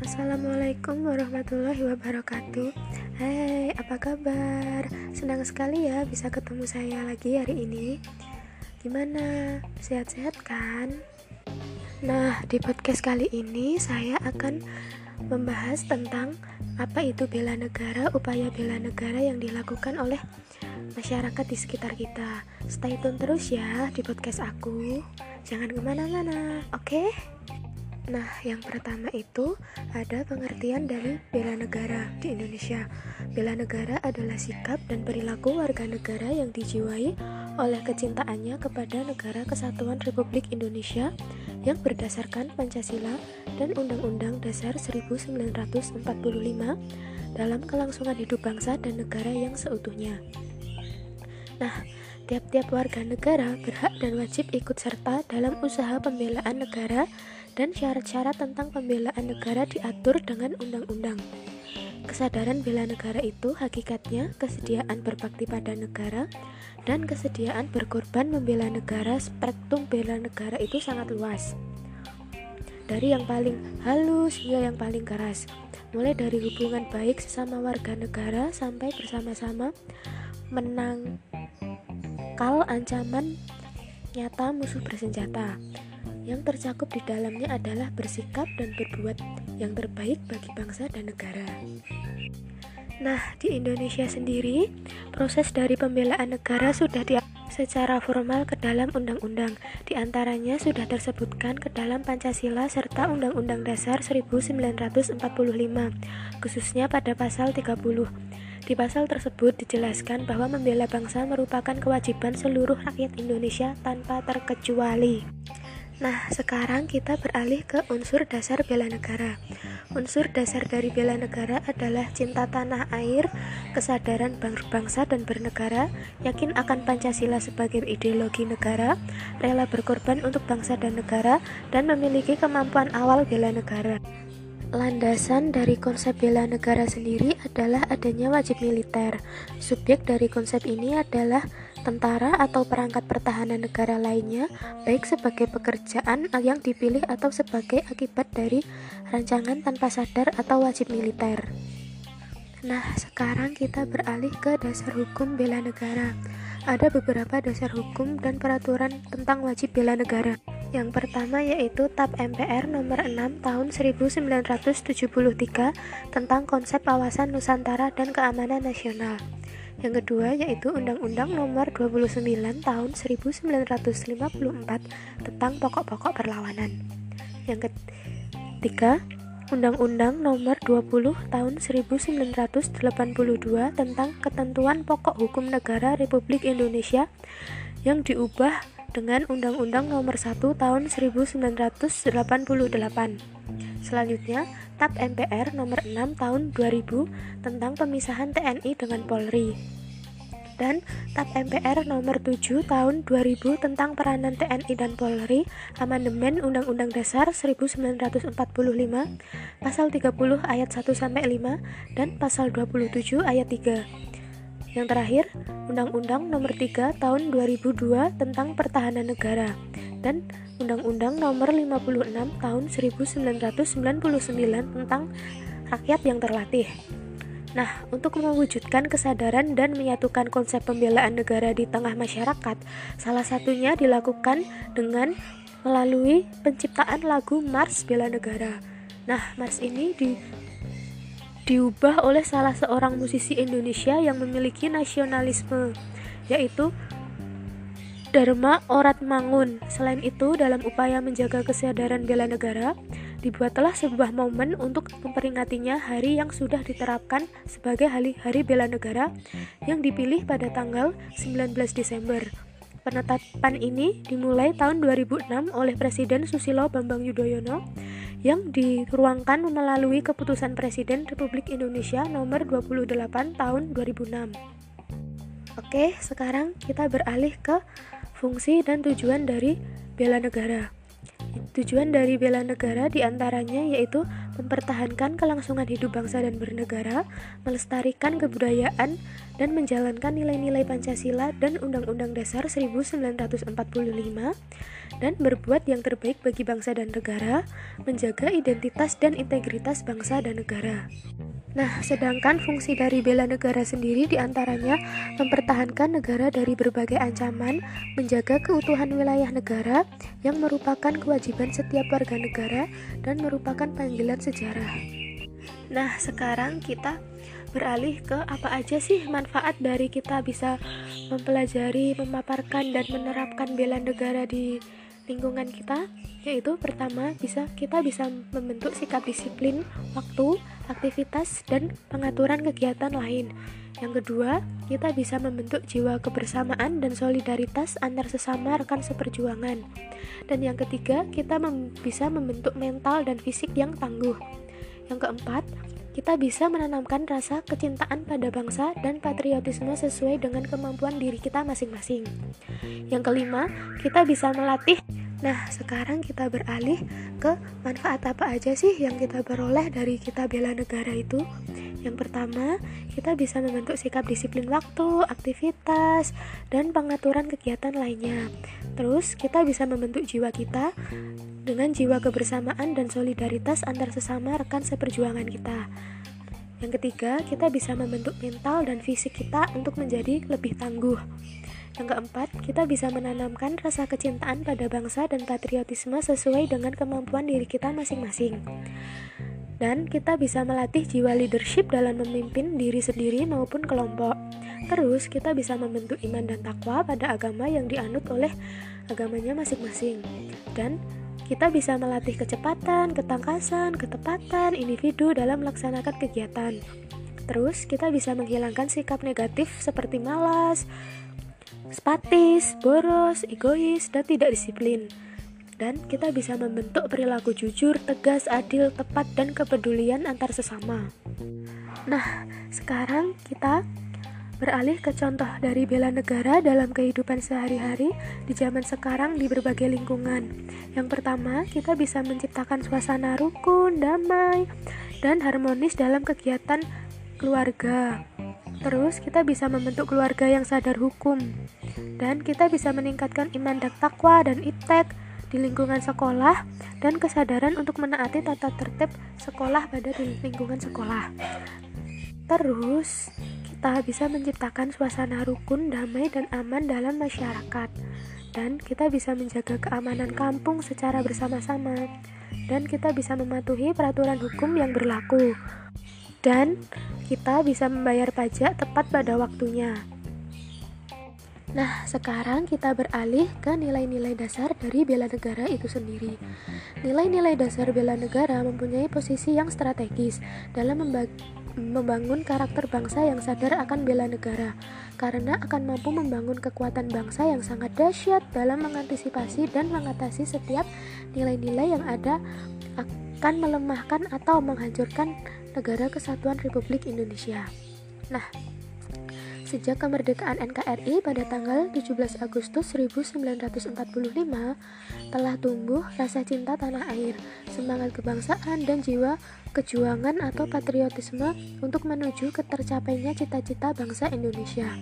Assalamualaikum warahmatullahi wabarakatuh Hai, apa kabar? Senang sekali ya bisa ketemu saya lagi hari ini Gimana? Sehat-sehat kan? Nah, di podcast kali ini saya akan membahas tentang apa itu bela negara, upaya bela negara yang dilakukan oleh masyarakat di sekitar kita. Stay tune terus ya di podcast aku. Jangan ke mana-mana, oke? Okay? Nah, yang pertama itu ada pengertian dari bela negara di Indonesia. Bela negara adalah sikap dan perilaku warga negara yang dijiwai oleh kecintaannya kepada negara kesatuan Republik Indonesia yang berdasarkan Pancasila dan Undang-Undang Dasar 1945 dalam kelangsungan hidup bangsa dan negara yang seutuhnya. Nah, tiap-tiap warga negara berhak dan wajib ikut serta dalam usaha pembelaan negara dan syarat-syarat tentang pembelaan negara diatur dengan undang-undang. Kesadaran bela negara itu hakikatnya kesediaan berbakti pada negara dan kesediaan berkorban membela negara spektrum bela negara itu sangat luas. Dari yang paling halus hingga yang paling keras, mulai dari hubungan baik sesama warga negara sampai bersama-sama menang kal ancaman nyata musuh bersenjata. Yang tercakup di dalamnya adalah bersikap dan berbuat yang terbaik bagi bangsa dan negara. Nah, di Indonesia sendiri, proses dari pembelaan negara sudah di secara formal ke dalam undang-undang. Di antaranya sudah tersebutkan ke dalam Pancasila serta Undang-Undang Dasar 1945, khususnya pada pasal 30. Di pasal tersebut dijelaskan bahwa membela bangsa merupakan kewajiban seluruh rakyat Indonesia tanpa terkecuali. Nah, sekarang kita beralih ke unsur dasar bela negara. Unsur dasar dari bela negara adalah cinta tanah air, kesadaran bangsa dan bernegara, yakin akan Pancasila sebagai ideologi negara, rela berkorban untuk bangsa dan negara, dan memiliki kemampuan awal bela negara. Landasan dari konsep bela negara sendiri adalah adanya wajib militer. Subjek dari konsep ini adalah tentara atau perangkat pertahanan negara lainnya, baik sebagai pekerjaan yang dipilih atau sebagai akibat dari rancangan tanpa sadar atau wajib militer. Nah, sekarang kita beralih ke dasar hukum bela negara. Ada beberapa dasar hukum dan peraturan tentang wajib bela negara. Yang pertama yaitu TAP MPR nomor 6 tahun 1973 tentang konsep kawasan Nusantara dan keamanan nasional. Yang kedua yaitu Undang-Undang nomor 29 tahun 1954 tentang pokok-pokok perlawanan. Yang ketiga Undang-Undang Nomor 20 Tahun 1982 tentang Ketentuan Pokok Hukum Negara Republik Indonesia yang diubah dengan Undang-Undang Nomor 1 Tahun 1988. Selanjutnya, TAP MPR Nomor 6 Tahun 2000 tentang pemisahan TNI dengan Polri dan TAP MPR Nomor 7 Tahun 2000 tentang peranan TNI dan Polri, amandemen Undang-Undang Dasar 1945, pasal 30 ayat 1 sampai 5 dan pasal 27 ayat 3. Yang terakhir, Undang-Undang Nomor 3 Tahun 2002 tentang Pertahanan Negara dan Undang-Undang Nomor 56 Tahun 1999 tentang Rakyat yang Terlatih. Nah, untuk mewujudkan kesadaran dan menyatukan konsep pembelaan negara di tengah masyarakat, salah satunya dilakukan dengan melalui penciptaan lagu Mars Bela Negara. Nah, Mars ini di diubah oleh salah seorang musisi Indonesia yang memiliki nasionalisme, yaitu Dharma Oratmangun. Selain itu, dalam upaya menjaga kesadaran bela negara, dibuatlah sebuah momen untuk memperingatinya hari yang sudah diterapkan sebagai hari, hari bela negara yang dipilih pada tanggal 19 Desember. Penetapan ini dimulai tahun 2006 oleh Presiden Susilo Bambang Yudhoyono yang diruangkan melalui keputusan Presiden Republik Indonesia nomor 28 tahun 2006. Oke, sekarang kita beralih ke fungsi dan tujuan dari bela negara. Tujuan dari bela negara di antaranya yaitu mempertahankan kelangsungan hidup bangsa dan bernegara, melestarikan kebudayaan, dan menjalankan nilai-nilai Pancasila dan Undang-Undang Dasar 1945, dan berbuat yang terbaik bagi bangsa dan negara, menjaga identitas dan integritas bangsa dan negara. Nah, sedangkan fungsi dari bela negara sendiri di antaranya mempertahankan negara dari berbagai ancaman, menjaga keutuhan wilayah negara yang merupakan kewajiban setiap warga negara dan merupakan panggilan sejarah. Nah, sekarang kita beralih ke apa aja sih manfaat dari kita bisa mempelajari, memaparkan, dan menerapkan bela negara di lingkungan kita yaitu pertama bisa kita bisa membentuk sikap disiplin waktu, aktivitas dan pengaturan kegiatan lain. Yang kedua, kita bisa membentuk jiwa kebersamaan dan solidaritas antar sesama rekan seperjuangan. Dan yang ketiga, kita mem bisa membentuk mental dan fisik yang tangguh. Yang keempat, kita bisa menanamkan rasa kecintaan pada bangsa dan patriotisme sesuai dengan kemampuan diri kita masing-masing. Yang kelima, kita bisa melatih Nah, sekarang kita beralih ke manfaat apa aja sih yang kita peroleh dari kita bela negara itu. Yang pertama, kita bisa membentuk sikap disiplin waktu, aktivitas, dan pengaturan kegiatan lainnya. Terus, kita bisa membentuk jiwa kita dengan jiwa kebersamaan dan solidaritas antar sesama rekan seperjuangan kita. Yang ketiga, kita bisa membentuk mental dan fisik kita untuk menjadi lebih tangguh. Yang keempat, kita bisa menanamkan rasa kecintaan pada bangsa dan patriotisme sesuai dengan kemampuan diri kita masing-masing. Dan kita bisa melatih jiwa leadership dalam memimpin diri sendiri maupun kelompok. Terus, kita bisa membentuk iman dan takwa pada agama yang dianut oleh agamanya masing-masing. Dan kita bisa melatih kecepatan, ketangkasan, ketepatan individu dalam melaksanakan kegiatan. Terus, kita bisa menghilangkan sikap negatif seperti malas, spatis, boros, egois, dan tidak disiplin. Dan kita bisa membentuk perilaku jujur, tegas, adil, tepat, dan kepedulian antar sesama. Nah, sekarang kita beralih ke contoh dari bela negara dalam kehidupan sehari-hari di zaman sekarang di berbagai lingkungan. Yang pertama, kita bisa menciptakan suasana rukun, damai, dan harmonis dalam kegiatan keluarga. Terus, kita bisa membentuk keluarga yang sadar hukum, dan kita bisa meningkatkan iman dan takwa dan iptek di lingkungan sekolah dan kesadaran untuk menaati tata tertib sekolah pada lingkungan sekolah. Terus, kita bisa menciptakan suasana rukun, damai, dan aman dalam masyarakat. Dan kita bisa menjaga keamanan kampung secara bersama-sama. Dan kita bisa mematuhi peraturan hukum yang berlaku. Dan kita bisa membayar pajak tepat pada waktunya. Nah, sekarang kita beralih ke nilai-nilai dasar dari bela negara itu sendiri. Nilai-nilai dasar bela negara mempunyai posisi yang strategis dalam membangun karakter bangsa yang sadar akan bela negara, karena akan mampu membangun kekuatan bangsa yang sangat dahsyat dalam mengantisipasi dan mengatasi setiap nilai-nilai yang ada akan melemahkan atau menghancurkan negara kesatuan Republik Indonesia. Nah, Sejak kemerdekaan NKRI pada tanggal 17 Agustus 1945, telah tumbuh rasa cinta tanah air, semangat kebangsaan, dan jiwa kejuangan atau patriotisme untuk menuju ketercapainya cita-cita bangsa Indonesia.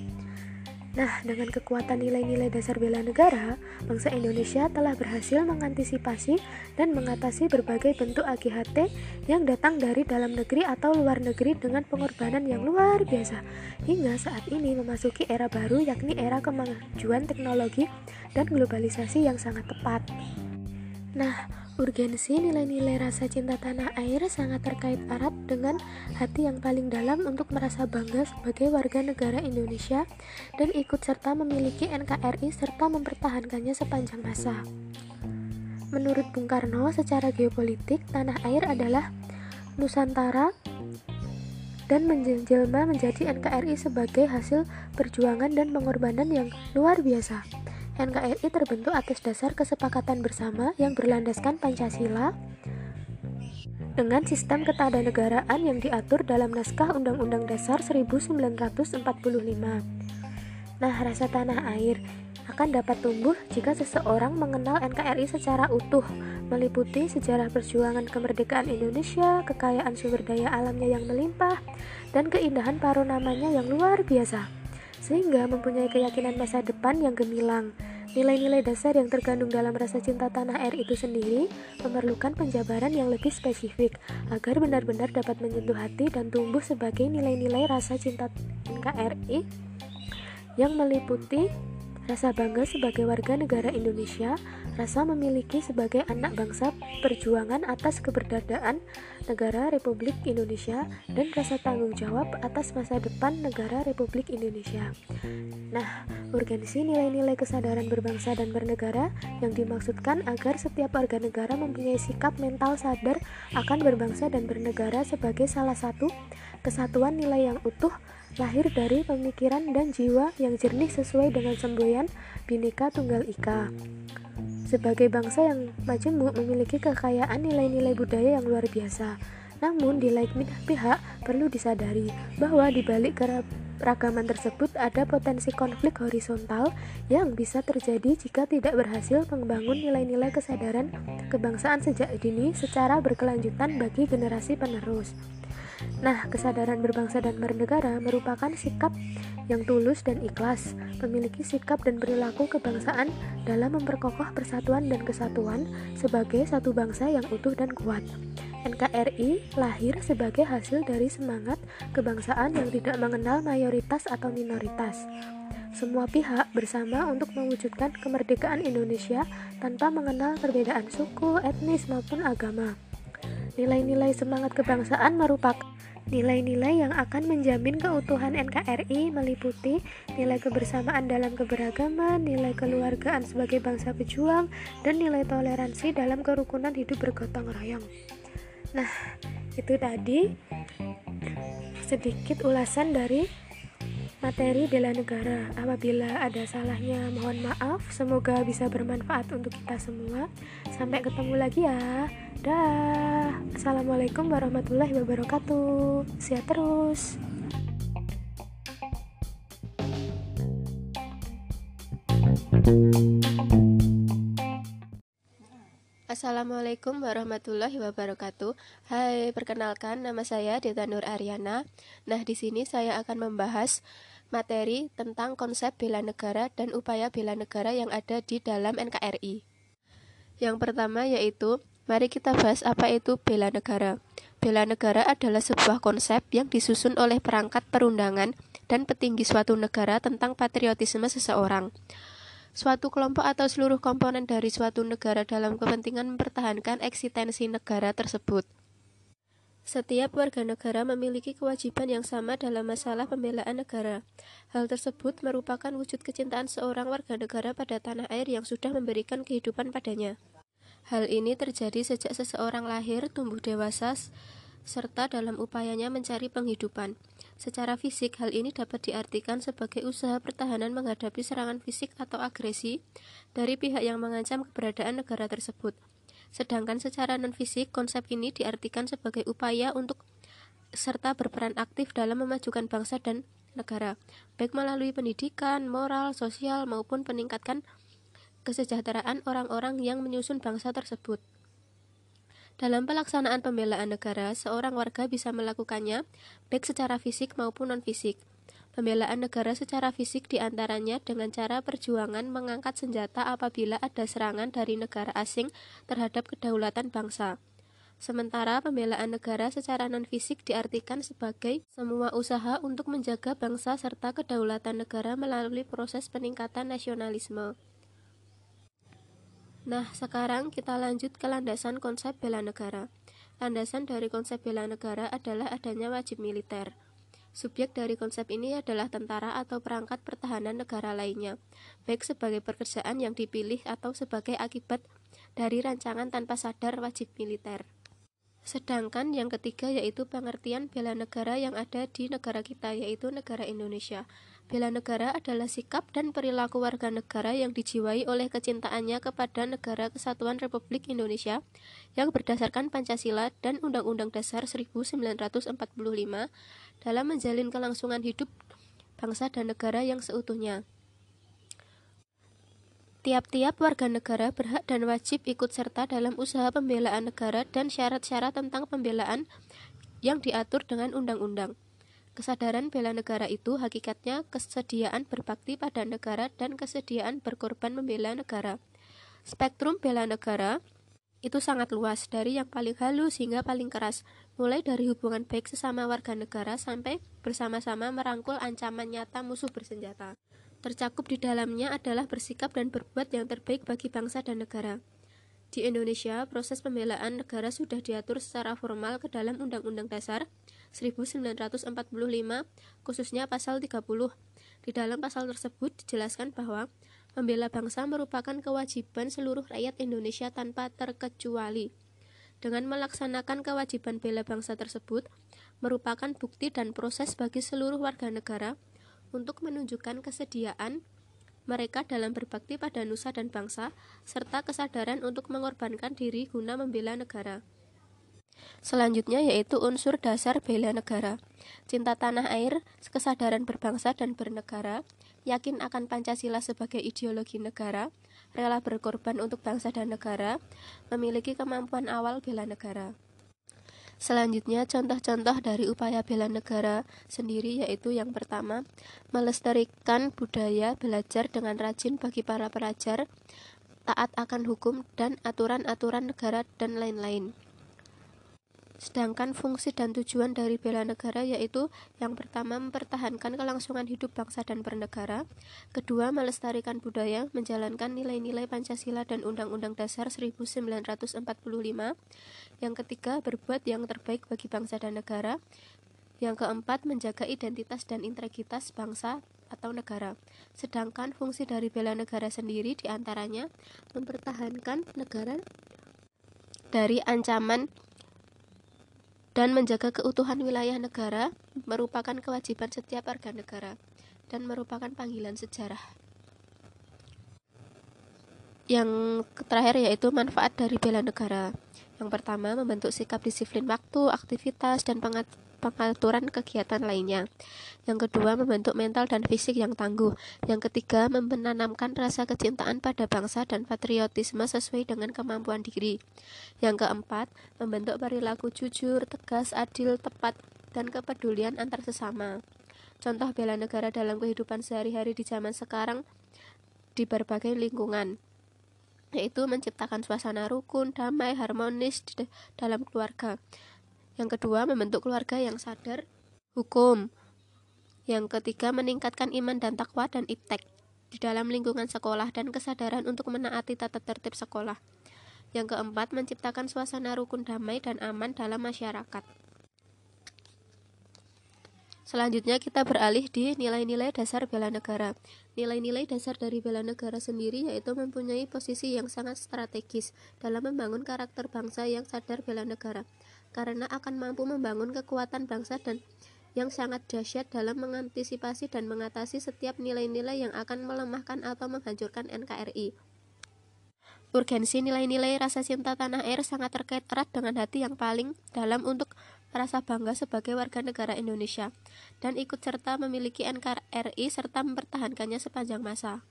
Nah, dengan kekuatan nilai-nilai dasar bela negara, bangsa Indonesia telah berhasil mengantisipasi dan mengatasi berbagai bentuk AGHT yang datang dari dalam negeri atau luar negeri dengan pengorbanan yang luar biasa. Hingga saat ini memasuki era baru yakni era kemajuan teknologi dan globalisasi yang sangat tepat. Nah, urgensi nilai-nilai rasa cinta tanah air sangat terkait erat dengan hati yang paling dalam untuk merasa bangga sebagai warga negara Indonesia dan ikut serta memiliki NKRI serta mempertahankannya sepanjang masa. Menurut Bung Karno, secara geopolitik, tanah air adalah Nusantara dan menjelma menjadi NKRI sebagai hasil perjuangan dan pengorbanan yang luar biasa. NKRI terbentuk atas dasar kesepakatan bersama yang berlandaskan Pancasila dengan sistem ketatanegaraan yang diatur dalam naskah Undang-Undang Dasar 1945. Nah, rasa tanah air akan dapat tumbuh jika seseorang mengenal NKRI secara utuh, meliputi sejarah perjuangan kemerdekaan Indonesia, kekayaan sumber daya alamnya yang melimpah, dan keindahan namanya yang luar biasa, sehingga mempunyai keyakinan masa depan yang gemilang. Nilai-nilai dasar yang terkandung dalam rasa cinta tanah air itu sendiri memerlukan penjabaran yang lebih spesifik agar benar-benar dapat menyentuh hati dan tumbuh sebagai nilai-nilai rasa cinta NKRI yang meliputi rasa bangga sebagai warga negara Indonesia, rasa memiliki sebagai anak bangsa perjuangan atas keberadaan negara Republik Indonesia, dan rasa tanggung jawab atas masa depan negara Republik Indonesia. Nah, urgensi nilai-nilai kesadaran berbangsa dan bernegara yang dimaksudkan agar setiap warga negara mempunyai sikap mental sadar akan berbangsa dan bernegara sebagai salah satu kesatuan nilai yang utuh lahir dari pemikiran dan jiwa yang jernih sesuai dengan semboyan Bhinneka Tunggal Ika. Sebagai bangsa yang majemuk memiliki kekayaan nilai-nilai budaya yang luar biasa. Namun di lain pihak perlu disadari bahwa di balik keragaman tersebut ada potensi konflik horizontal yang bisa terjadi jika tidak berhasil membangun nilai-nilai kesadaran kebangsaan sejak dini secara berkelanjutan bagi generasi penerus. Nah, kesadaran berbangsa dan bernegara merupakan sikap yang tulus dan ikhlas, memiliki sikap dan perilaku kebangsaan dalam memperkokoh persatuan dan kesatuan sebagai satu bangsa yang utuh dan kuat. NKRI lahir sebagai hasil dari semangat kebangsaan yang tidak mengenal mayoritas atau minoritas. Semua pihak bersama untuk mewujudkan kemerdekaan Indonesia tanpa mengenal perbedaan suku, etnis, maupun agama. Nilai-nilai semangat kebangsaan merupakan Nilai-nilai yang akan menjamin keutuhan NKRI meliputi nilai kebersamaan dalam keberagaman, nilai keluargaan sebagai bangsa pejuang, dan nilai toleransi dalam kerukunan hidup bergotong royong. Nah, itu tadi sedikit ulasan dari materi bela negara. Apabila ada salahnya, mohon maaf. Semoga bisa bermanfaat untuk kita semua. Sampai ketemu lagi ya. Dah. Assalamualaikum warahmatullahi wabarakatuh. Sehat terus. Assalamualaikum warahmatullahi wabarakatuh. Hai, perkenalkan nama saya Deta Nur Ariana. Nah, di sini saya akan membahas materi tentang konsep bela negara dan upaya bela negara yang ada di dalam NKRI. Yang pertama yaitu, mari kita bahas apa itu bela negara. Bela negara adalah sebuah konsep yang disusun oleh perangkat perundangan dan petinggi suatu negara tentang patriotisme seseorang. Suatu kelompok atau seluruh komponen dari suatu negara dalam kepentingan mempertahankan eksistensi negara tersebut. Setiap warga negara memiliki kewajiban yang sama dalam masalah pembelaan negara. Hal tersebut merupakan wujud kecintaan seorang warga negara pada tanah air yang sudah memberikan kehidupan padanya. Hal ini terjadi sejak seseorang lahir, tumbuh dewasa, serta dalam upayanya mencari penghidupan. Secara fisik, hal ini dapat diartikan sebagai usaha pertahanan menghadapi serangan fisik atau agresi dari pihak yang mengancam keberadaan negara tersebut. Sedangkan secara non-fisik, konsep ini diartikan sebagai upaya untuk serta berperan aktif dalam memajukan bangsa dan negara, baik melalui pendidikan, moral, sosial, maupun peningkatkan kesejahteraan orang-orang yang menyusun bangsa tersebut. Dalam pelaksanaan pembelaan negara, seorang warga bisa melakukannya baik secara fisik maupun non-fisik. Pembelaan negara secara fisik di antaranya dengan cara perjuangan mengangkat senjata apabila ada serangan dari negara asing terhadap kedaulatan bangsa. Sementara pembelaan negara secara non-fisik diartikan sebagai semua usaha untuk menjaga bangsa serta kedaulatan negara melalui proses peningkatan nasionalisme. Nah, sekarang kita lanjut ke landasan konsep bela negara. Landasan dari konsep bela negara adalah adanya wajib militer. Subjek dari konsep ini adalah tentara atau perangkat pertahanan negara lainnya, baik sebagai pekerjaan yang dipilih atau sebagai akibat dari rancangan tanpa sadar wajib militer. Sedangkan yang ketiga yaitu pengertian bela negara yang ada di negara kita yaitu negara Indonesia. Bela negara adalah sikap dan perilaku warga negara yang dijiwai oleh kecintaannya kepada negara kesatuan Republik Indonesia yang berdasarkan Pancasila dan Undang-Undang Dasar 1945 dalam menjalin kelangsungan hidup bangsa dan negara yang seutuhnya. Tiap-tiap warga negara berhak dan wajib ikut serta dalam usaha pembelaan negara dan syarat-syarat tentang pembelaan yang diatur dengan undang-undang. Kesadaran bela negara itu hakikatnya kesediaan berbakti pada negara dan kesediaan berkorban membela negara. Spektrum bela negara itu sangat luas, dari yang paling halus hingga paling keras, mulai dari hubungan baik sesama warga negara sampai bersama-sama merangkul ancaman nyata musuh bersenjata. Tercakup di dalamnya adalah bersikap dan berbuat yang terbaik bagi bangsa dan negara. Di Indonesia, proses pembelaan negara sudah diatur secara formal ke dalam Undang-Undang Dasar 1945, khususnya pasal 30. Di dalam pasal tersebut dijelaskan bahwa membela bangsa merupakan kewajiban seluruh rakyat Indonesia tanpa terkecuali. Dengan melaksanakan kewajiban bela bangsa tersebut, merupakan bukti dan proses bagi seluruh warga negara untuk menunjukkan kesediaan mereka dalam berbakti pada nusa dan bangsa, serta kesadaran untuk mengorbankan diri guna membela negara. Selanjutnya yaitu unsur dasar bela negara, cinta tanah air, kesadaran berbangsa dan bernegara, yakin akan Pancasila sebagai ideologi negara, rela berkorban untuk bangsa dan negara, memiliki kemampuan awal bela negara. Selanjutnya, contoh-contoh dari upaya bela negara sendiri yaitu yang pertama, melestarikan budaya belajar dengan rajin bagi para pelajar, taat akan hukum dan aturan-aturan negara dan lain-lain. Sedangkan fungsi dan tujuan dari bela negara yaitu yang pertama mempertahankan kelangsungan hidup bangsa dan bernegara, kedua melestarikan budaya, menjalankan nilai-nilai Pancasila dan Undang-Undang Dasar 1945, yang ketiga berbuat yang terbaik bagi bangsa dan negara, yang keempat menjaga identitas dan integritas bangsa atau negara. Sedangkan fungsi dari bela negara sendiri di antaranya mempertahankan negara dari ancaman dan menjaga keutuhan wilayah negara merupakan kewajiban setiap warga negara dan merupakan panggilan sejarah. Yang terakhir yaitu manfaat dari bela negara. Yang pertama, membentuk sikap disiplin waktu, aktivitas, dan pengaturan kegiatan lainnya. Yang kedua, membentuk mental dan fisik yang tangguh. Yang ketiga, menanamkan rasa kecintaan pada bangsa dan patriotisme sesuai dengan kemampuan diri. Yang keempat, membentuk perilaku jujur, tegas, adil, tepat, dan kepedulian antar sesama. Contoh bela negara dalam kehidupan sehari-hari di zaman sekarang di berbagai lingkungan yaitu menciptakan suasana rukun, damai, harmonis di dalam keluarga, yang kedua, membentuk keluarga yang sadar hukum. Yang ketiga, meningkatkan iman dan takwa dan iptek di dalam lingkungan sekolah dan kesadaran untuk menaati tata tertib sekolah. Yang keempat, menciptakan suasana rukun damai dan aman dalam masyarakat. Selanjutnya kita beralih di nilai-nilai dasar bela negara. Nilai-nilai dasar dari bela negara sendiri yaitu mempunyai posisi yang sangat strategis dalam membangun karakter bangsa yang sadar bela negara karena akan mampu membangun kekuatan bangsa dan yang sangat dahsyat dalam mengantisipasi dan mengatasi setiap nilai-nilai yang akan melemahkan atau menghancurkan NKRI. Urgensi nilai-nilai rasa cinta tanah air sangat terkait erat dengan hati yang paling dalam untuk merasa bangga sebagai warga negara Indonesia dan ikut serta memiliki NKRI serta mempertahankannya sepanjang masa.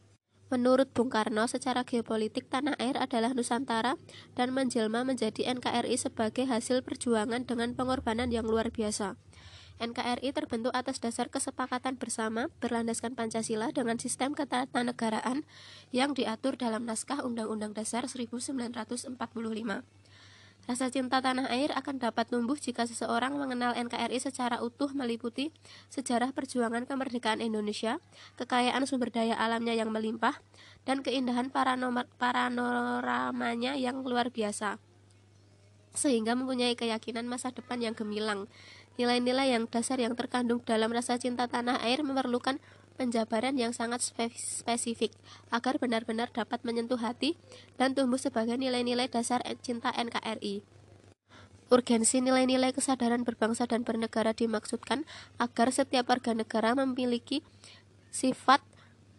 Menurut Bung Karno, secara geopolitik tanah air adalah Nusantara dan menjelma menjadi NKRI sebagai hasil perjuangan dengan pengorbanan yang luar biasa. NKRI terbentuk atas dasar kesepakatan bersama berlandaskan Pancasila dengan sistem ketatanegaraan yang diatur dalam naskah Undang-Undang Dasar 1945. Rasa cinta tanah air akan dapat tumbuh jika seseorang mengenal NKRI secara utuh meliputi sejarah perjuangan kemerdekaan Indonesia, kekayaan sumber daya alamnya yang melimpah, dan keindahan panoramanya yang luar biasa. Sehingga mempunyai keyakinan masa depan yang gemilang. Nilai-nilai yang dasar yang terkandung dalam rasa cinta tanah air memerlukan penjabaran yang sangat spesifik agar benar-benar dapat menyentuh hati dan tumbuh sebagai nilai-nilai dasar cinta NKRI. Urgensi nilai-nilai kesadaran berbangsa dan bernegara dimaksudkan agar setiap warga negara memiliki sifat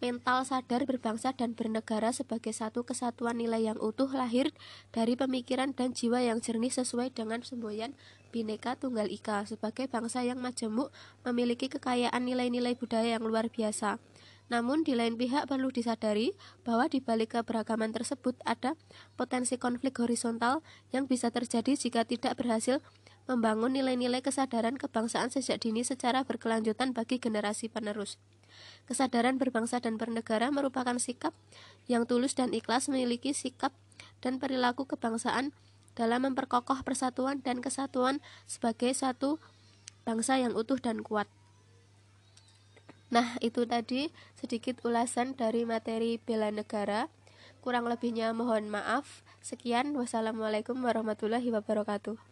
mental sadar berbangsa dan bernegara sebagai satu kesatuan nilai yang utuh lahir dari pemikiran dan jiwa yang jernih sesuai dengan semboyan Bhinneka Tunggal Ika. Sebagai bangsa yang majemuk memiliki kekayaan nilai-nilai budaya yang luar biasa. Namun di lain pihak perlu disadari bahwa di balik keberagaman tersebut ada potensi konflik horizontal yang bisa terjadi jika tidak berhasil membangun nilai-nilai kesadaran kebangsaan sejak dini secara berkelanjutan bagi generasi penerus. Kesadaran berbangsa dan bernegara merupakan sikap yang tulus dan ikhlas memiliki sikap dan perilaku kebangsaan dalam memperkokoh persatuan dan kesatuan sebagai satu bangsa yang utuh dan kuat. Nah, itu tadi sedikit ulasan dari materi bela negara. Kurang lebihnya mohon maaf. Sekian, wassalamualaikum warahmatullahi wabarakatuh.